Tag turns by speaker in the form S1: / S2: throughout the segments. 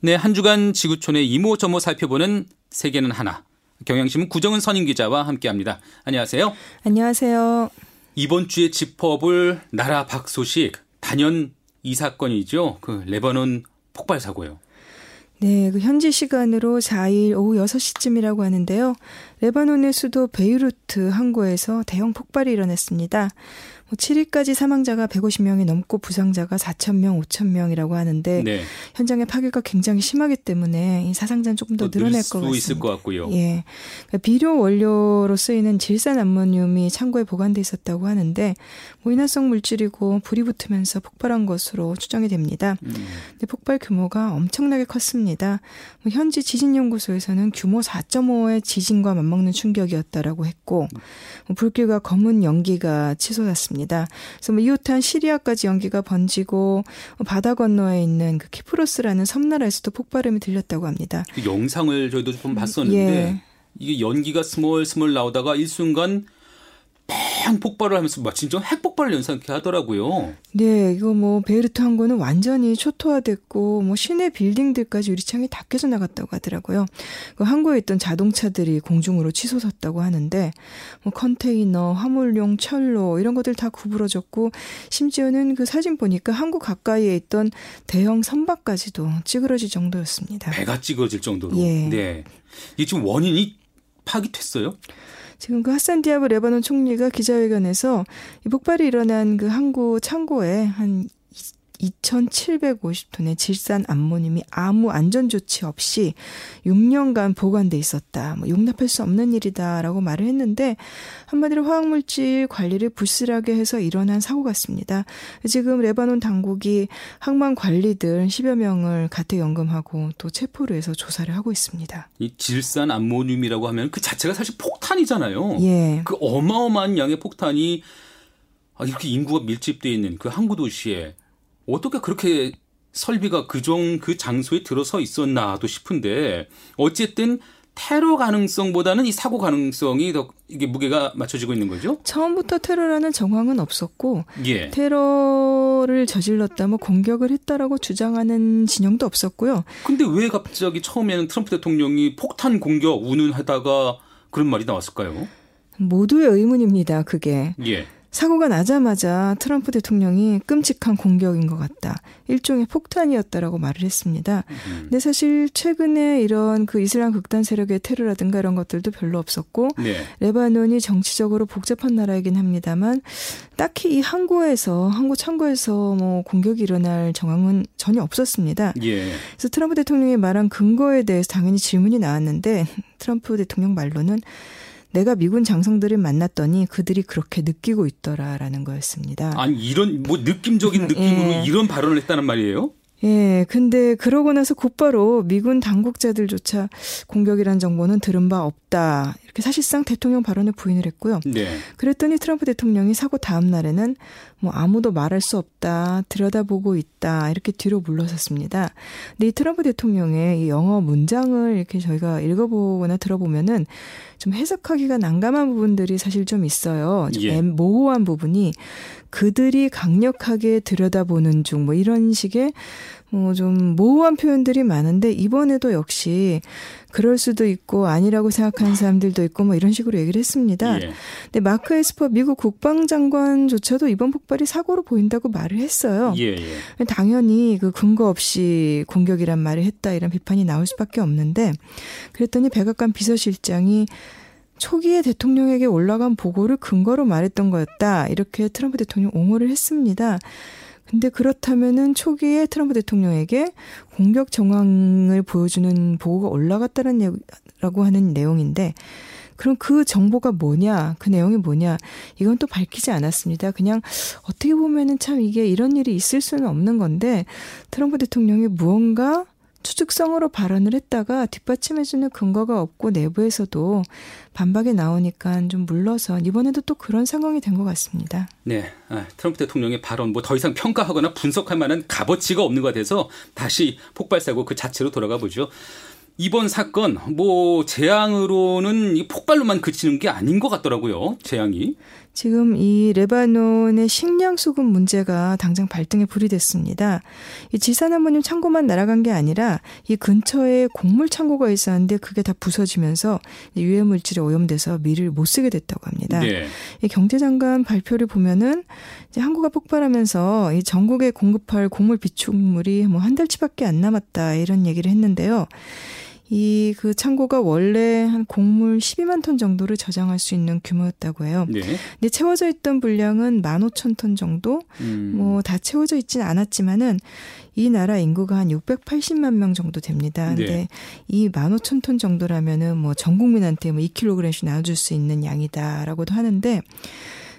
S1: 네, 한 주간 지구촌의 이모저모 살펴보는 세계는 하나. 경향신문 구정은 선임 기자와 함께합니다. 안녕하세요.
S2: 안녕하세요.
S1: 이번 주에 짚어볼 나라 밖 소식 단연 이 사건이죠. 그 레바논 폭발 사고요.
S2: 네, 그 현지 시간으로 4일 오후 6시쯤이라고 하는데요. 레바논의 수도 베이루트 항구에서 대형 폭발이 일어났습니다. 뭐 7일까지 사망자가 150명이 넘고 부상자가 4,000명, 5,000명이라고 하는데 네. 현장의 파괴가 굉장히 심하기 때문에 이 사상자는 조금 더 늘어날 것 같습니다.
S1: 있을 것 같고요.
S2: 예. 그러니까 비료 원료로 쓰이는 질산 암모늄이 창고에 보관돼 있었다고 하는데 뭐 인화성 물질이고 불이 붙으면서 폭발한 것으로 추정이 됩니다. 음. 근데 폭발 규모가 엄청나게 컸습니다. 뭐 현지 지진 연구소에서는 규모 4.5의 지진과 맞 먹는 충격이었다라고 했고 뭐 불길과 검은 연기가 치솟았습니다. 그래서 뭐 이웃한 시리아까지 연기가 번지고 바다 건너에 있는 그 키프로스라는 섬나라에서도 폭발음이 들렸다고 합니다.
S1: 그 영상을 저희도 좀 봤었는데 예. 이게 연기가 스멀스멀 나오다가 일순간 팽 폭발을 하면서 막 진짜 핵폭발을 연상케 하더라고요.
S2: 네, 이거 뭐 베이루트 항구는 완전히 초토화됐고 뭐 시내 빌딩들까지 유리창이 다 깨져 나갔다고 하더라고요. 그 항구에 있던 자동차들이 공중으로 치솟았다고 하는데 뭐 컨테이너, 화물용 철로 이런 것들 다 구부러졌고 심지어는 그 사진 보니까 항구 가까이에 있던 대형 선박까지도 찌그러질 정도였습니다.
S1: 배가 찌그러질 정도로. 예. 네. 이게 지금 원인이 파악됐어요?
S2: 지금 그 하산 디아브 레바논 총리가 기자회견에서 이 폭발이 일어난 그 항구 창고에 한 2,750톤의 질산 암모늄이 아무 안전 조치 없이 6년간 보관돼 있었다. 뭐 용납할 수 없는 일이다라고 말을 했는데 한마디로 화학물질 관리를 불실하게 해서 일어난 사고 같습니다. 지금 레바논 당국이 항만 관리들 10여 명을 가택 연금하고 또 체포를 해서 조사를 하고 있습니다.
S1: 이 질산 암모늄이라고 하면 그 자체가 사실 폭탄이잖아요. 예. 그 어마어마한 양의 폭탄이 아, 이렇게 인구가 밀집되어 있는 그 항구 도시에 어떻게 그렇게 설비가 그종 그 장소에 들어서 있었나도 싶은데 어쨌든 테러 가능성보다는 이 사고 가능성이 더 이게 무게가 맞춰지고 있는 거죠?
S2: 처음부터 테러라는 정황은 없었고 예. 테러를 저질렀다 뭐 공격을 했다라고 주장하는 진영도 없었고요.
S1: 근데 왜 갑자기 처음에는 트럼프 대통령이 폭탄 공격 운운하다가 그런 말이 나왔을까요?
S2: 모두의 의문입니다. 그게. 예. 사고가 나자마자 트럼프 대통령이 끔찍한 공격인 것 같다. 일종의 폭탄이었다라고 말을 했습니다. 음. 근데 사실 최근에 이런 그 이슬람 극단 세력의 테러라든가 이런 것들도 별로 없었고 네. 레바논이 정치적으로 복잡한 나라이긴 합니다만 딱히 이 항구에서 항구 창고에서 뭐 공격이 일어날 정황은 전혀 없었습니다. 예. 그래서 트럼프 대통령이 말한 근거에 대해서 당연히 질문이 나왔는데 트럼프 대통령 말로는 내가 미군 장성들을 만났더니 그들이 그렇게 느끼고 있더라라는 거였습니다.
S1: 아니 이런 뭐 느낌적인 느낌으로 예. 이런 발언을 했다는 말이에요?
S2: 예, 근데 그러고 나서 곧바로 미군 당국자들조차 공격이란 정보는 들은 바 없다. 이렇게 사실상 대통령 발언을 부인을 했고요. 네. 그랬더니 트럼프 대통령이 사고 다음 날에는 뭐 아무도 말할 수 없다. 들여다보고 있다. 이렇게 뒤로 물러섰습니다. 근데 이 트럼프 대통령의 이 영어 문장을 이렇게 저희가 읽어보거나 들어보면은 좀 해석하기가 난감한 부분들이 사실 좀 있어요. 좀 예. 모호한 부분이 그들이 강력하게 들여다보는 중 뭐 이런 식의 뭐 좀 모호한 표현들이 많은데 이번에도 역시 그럴 수도 있고 아니라고 생각하는 사람들도 있고 뭐 이런 식으로 얘기를 했습니다. 예. 근데 마크 에스퍼 미국 국방장관조차도 이번 폭발이 사고로 보인다고 말을 했어요. 예, 예. 당연히 그 근거 없이 공격이란 말을 했다 이런 비판이 나올 수밖에 없는데 그랬더니 백악관 비서실장이 초기에 대통령에게 올라간 보고를 근거로 말했던 거였다. 이렇게 트럼프 대통령 옹호를 했습니다. 근데 그렇다면은 초기에 트럼프 대통령에게 공격 정황을 보여주는 보고가 올라갔다는 라고 하는 내용인데 그럼 그 정보가 뭐냐, 그 내용이 뭐냐, 이건 또 밝히지 않았습니다. 그냥 어떻게 보면은 참 이게 이런 일이 있을 수는 없는 건데 트럼프 대통령이 무언가 추측성으로 발언을 했다가 뒷받침해주는 근거가 없고 내부에서도 반박이 나오니까 좀 물러서 이번에도 또 그런 상황이 된 것 같습니다.
S1: 네, 아, 트럼프 대통령의 발언 뭐 더 이상 평가하거나 분석할 만한 값어치가 없는 것 같아서 다시 폭발 사고 그 자체로 돌아가 보죠. 이번 사건 뭐 재앙으로는 폭발로만 그치는 게 아닌 것 같더라고요. 재앙이.
S2: 지금 이 레바논의 식량 수급 문제가 당장 발등에 불이 됐습니다. 이 지사나무님 창고만 날아간 게 아니라 이 근처에 곡물 창고가 있었는데 그게 다 부서지면서 유해 물질이 오염돼서 밀을 못 쓰게 됐다고 합니다. 네. 이 경제장관 발표를 보면은 이제 항구가 폭발하면서 이 전국에 공급할 곡물 비축물이 뭐 한 달치밖에 안 남았다 이런 얘기를 했는데요. 이 그 창고가 원래 한 곡물 12만 톤 정도를 저장할 수 있는 규모였다고 해요. 네. 근데 채워져 있던 분량은 15,000톤 정도? 음. 뭐다 채워져 있지는 않았지만은 이 나라 인구가 한 680만 명 정도 됩니다. 근데 네. 이 15,000톤 정도라면은 뭐 전 국민한테 뭐 2kg씩 나눠 줄 수 있는 양이다라고도 하는데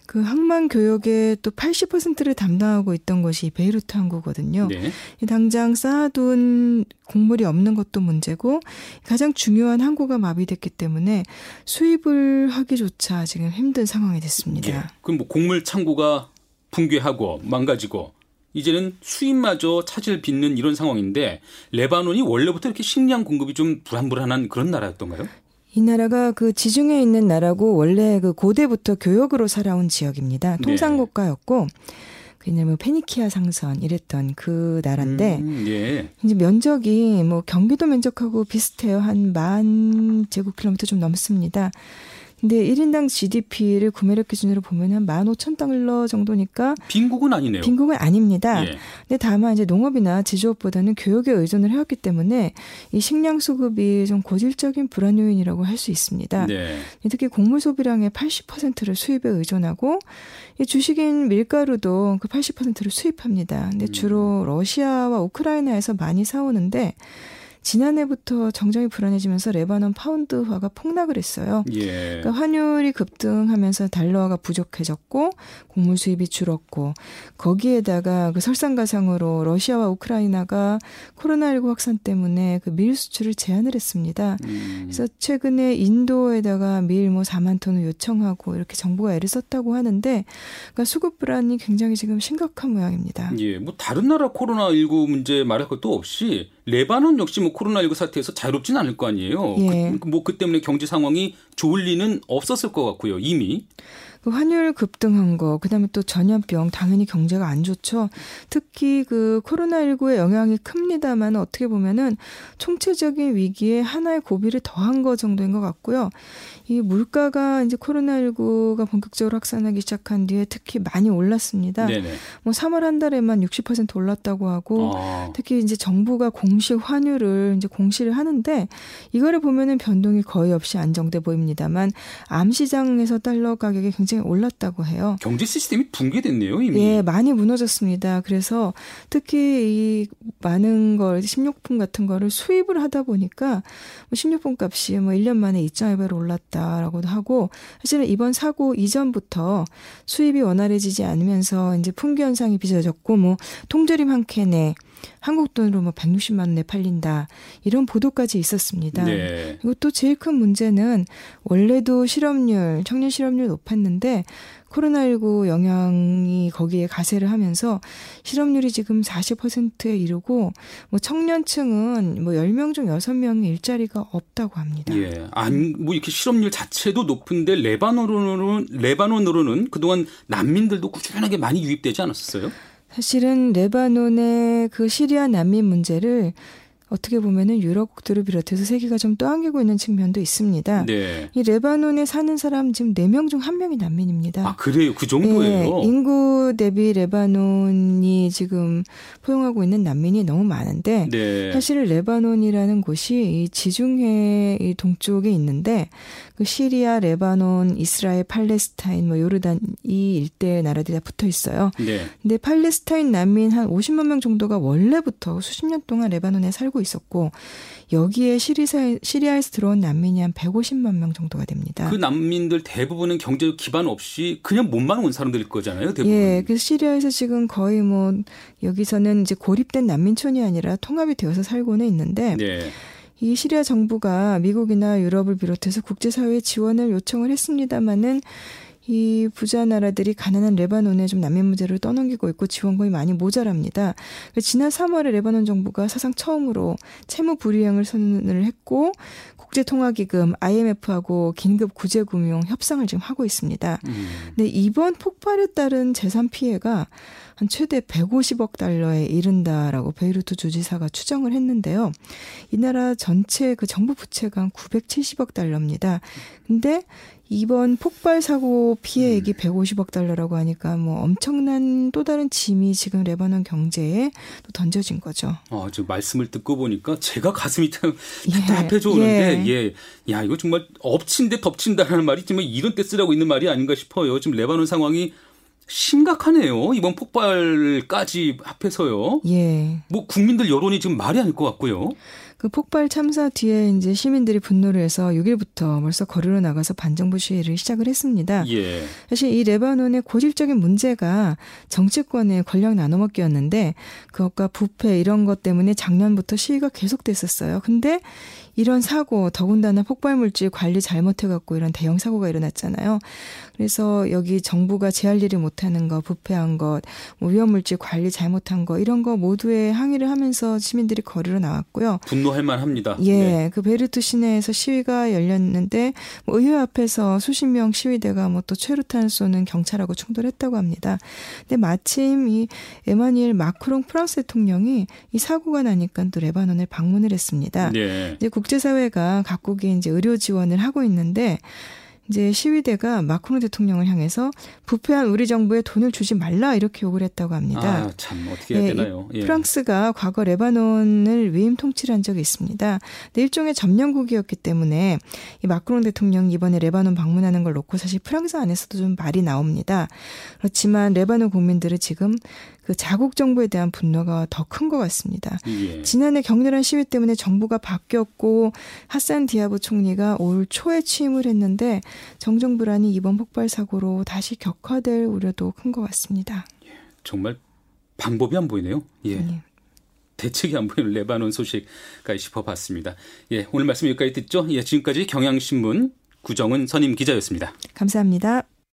S2: 그 항만 교역의 또 80%를 담당하고 있던 것이 베이루트 항구거든요. 네. 당장 쌓아둔 곡물이 없는 것도 문제고 가장 중요한 항구가 마비됐기 때문에 수입을 하기조차 지금 힘든 상황이 됐습니다. 예.
S1: 그럼 뭐 곡물 창고가 붕괴하고 망가지고 이제는 수입마저 차질 빚는 이런 상황인데 레바논이 원래부터 이렇게 식량 공급이 좀 불안불안한 그런 나라였던가요?
S2: 이 나라가 그 지중해에 있는 나라고 원래 그 고대부터 교역으로 살아온 지역입니다. 네. 통상 국가였고 그냥 뭐 페니키아 상선 이랬던 그 나라인데 음, 예. 이제 면적이 뭐 경기도 면적하고 비슷해요. 한 만 제곱킬로미터 좀 넘습니다. 근데 1인당 GDP를 구매력 기준으로 보면 한 15,000달러 정도니까
S1: 빈국은 아니네요.
S2: 빈국은 아닙니다. 예. 근데 다만 이제 농업이나 제조업보다는 교육에 의존을 해왔기 때문에 이 식량 수급이 좀 고질적인 불안 요인이라고 할 수 있습니다. 네. 특히 곡물 소비량의 80%를 수입에 의존하고 이 주식인 밀가루도 그 80%를 수입합니다. 근데 주로 음. 러시아와 우크라이나에서 많이 사오는데 지난해부터 정정이 불안해지면서 레바논 파운드화가 폭락을 했어요. 예. 그러니까 환율이 급등하면서 달러화가 부족해졌고 곡물 수입이 줄었고 거기에다가 그 설상가상으로 러시아와 우크라이나가 코로나19 확산 때문에 그 밀 수출을 제한을 했습니다. 음. 그래서 최근에 인도에다가 밀 뭐 4만 톤을 요청하고 이렇게 정부가 애를 썼다고 하는데 그러니까 수급 불안이 굉장히 지금 심각한 모양입니다.
S1: 예, 뭐 다른 나라 코로나19 문제 말할 것도 없이 레바논 역시 뭐 코로나19 사태에서 자유롭진 않을 거 아니에요. 예. 그, 뭐그 때문에 경제 상황이 좋을 리는 없었을 것 같고요. 이미.
S2: 그 환율 급등한 거, 그다음에 또 전염병 당연히 경제가 안 좋죠. 특히 그 코로나19의 영향이 큽니다만 어떻게 보면은 총체적인 위기에 하나의 고비를 더한 거 정도인 것 같고요. 이 물가가 이제 코로나19가 본격적으로 확산하기 시작한 뒤에 특히 많이 올랐습니다. 네네. 뭐 3월 한 달에만 60% 올랐다고 하고 아. 특히 이제 정부가 공식 환율을 이제 공시를 하는데 이거를 보면은 변동이 거의 없이 안정돼 보입니다만 암 시장에서 달러 가격이 굉장히 올랐다고 해요.
S1: 경제 시스템이 붕괴됐네요, 이미.
S2: 예, 많이 무너졌습니다. 그래서 특히 이 많은 걸 식료품 같은 거를 수입을 하다 보니까 뭐 식료품 값이 뭐 1년 만에 2.2배로 올랐다. 있다라고도 하고 사실은 이번 사고 이전부터 수입이 원활해지지 않으면서 이제 풍기 현상이 빚어졌고 뭐 통조림 한 캔에 한국 돈으로 뭐 160만 원에 팔린다. 이런 보도까지 있었습니다. 네. 그리고 또 제일 큰 문제는 원래도 실업률, 청년 실업률 높았는데 코로나19 영향이 거기에 가세를 하면서 실업률이 지금 40%에 이르고 뭐 청년층은 뭐 10명 중 6명이 일자리가 없다고 합니다.
S1: 예. 안, 뭐 이렇게 실업률 자체도 높은데 레바논으로는, 레바논으로는 그동안 난민들도 꾸준하게 많이 유입되지 않았었어요?
S2: 사실은 레바논의 그 시리아 난민 문제를 어떻게 보면은 유럽국들을 비롯해서 세계가 좀 떠안기고 있는 측면도 있습니다. 네. 이 레바논에 사는 사람 지금 4명 중 1명이 난민입니다.
S1: 아, 그래요? 그 정도예요? 네,
S2: 인구 대비 레바논이 지금 포용하고 있는 난민이 너무 많은데 네. 사실 레바논이라는 곳이 이 지중해 이 동쪽에 있는데 그 시리아, 레바논, 이스라엘, 팔레스타인, 뭐 요르단 이 일대 나라들이 다 붙어 있어요. 네. 근데 팔레스타인 난민 한 50만 명 정도가 원래부터 수십 년 동안 레바논에 살고 있었고 여기에 시리사, 시리아에서 들어온 난민이 한 150만 명 정도가 됩니다.
S1: 그 난민들 대부분은 경제적 기반 없이 그냥 몸만 온 사람들일 거잖아요. 대부분.
S2: 예, 그래서 시리아에서 지금 거의 뭐 여기서는 이제 고립된 난민촌이 아니라 통합이 되어서 살고는 있는데 네. 이 시리아 정부가 미국이나 유럽을 비롯해서 국제사회에 지원을 요청을 했습니다마는 이 부자 나라들이 가난한 레바논에 좀 난민 문제를 떠넘기고 있고 지원금이 많이 모자랍니다. 지난 3월에 레바논 정부가 사상 처음으로 채무 불이행을 선언을 했고 국제통화기금 IMF하고 긴급 구제금융 협상을 지금 하고 있습니다. 음. 근데 이번 폭발에 따른 재산 피해가 한 최대 150억 달러에 이른다라고 베이루트 주지사가 추정을 했는데요. 이 나라 전체 그 정부 부채가 한 970억 달러입니다. 근데 이번 폭발 사고 피해액이 음. 150억 달러라고 하니까 뭐 엄청난 또 다른 짐이 지금 레바논 경제에 또 던져진 거죠.
S1: 아, 지금 말씀을 듣고 보니까 제가 가슴이 답답해져 예, 오는데 예. 예. 야, 이거 정말 엎친데 덮친다라는 말이 정말 이런 때 쓰라고 있는 말이 아닌가 싶어요. 지금 레바논 상황이 심각하네요. 이번 폭발까지 합해서요. 예. 뭐 국민들 여론이 지금 말이 아닐 것 같고요.
S2: 그 폭발 참사 뒤에 이제 시민들이 분노를 해서 6일부터 벌써 거리로 나가서 반정부 시위를 시작을 했습니다. 예. 사실 이 레바논의 고질적인 문제가 정치권의 권력 나눠먹기였는데 그것과 부패 이런 것 때문에 작년부터 시위가 계속됐었어요. 근데 이런 사고 더군다나 폭발물질 관리 잘못해갖고 이런 대형 사고가 일어났잖아요. 그래서 여기 정부가 제 할 일을 못하는 거, 부패한 것, 뭐 위험물질 관리 잘못한 거 이런 거 모두에 항의를 하면서 시민들이 거리로 나왔고요.
S1: 분노할 만합니다.
S2: 예, 네. 그 베르트 시내에서 시위가 열렸는데 뭐 의회 앞에서 수십 명 시위대가 뭐 또 최루탄 쏘는 경찰하고 충돌했다고 합니다. 근데 마침 이 에마니엘 마크롱 프랑스 대통령이 이 사고가 나니까 또 레바논을 방문을 했습니다. 네. 이제 국 제사회가 각국이 이제 의료 지원을 하고 있는데 이제 시위대가 마크롱 대통령을 향해서 부패한 우리 정부에 돈을 주지 말라 이렇게 욕을 했다고 합니다.
S1: 아, 참 어떻게 해야 예, 되나요?
S2: 예. 프랑스가 과거 레바논을 위임 통치를 한 적이 있습니다. 근데 일종의 점령국이었기 때문에 이 마크롱 대통령 이번에 레바논 방문하는 걸 놓고 사실 프랑스 안에서도 좀 말이 나옵니다. 그렇지만 레바논 국민들은 지금 그 자국 정부에 대한 분노가 더 큰 것 같습니다. 예. 지난해 격렬한 시위 때문에 정부가 바뀌었고 하산 디아브 총리가 올 초에 취임을 했는데 정정 불안이 이번 폭발 사고로 다시 격화될 우려도 큰 것 같습니다.
S1: 예. 정말 방법이 안 보이네요. 예. 예. 대책이 안 보이는 레바논 소식까지 짚어봤습니다. 예, 오늘 말씀 여기까지 듣죠. 예, 지금까지 경향신문 구정은 선임 기자였습니다.
S2: 감사합니다.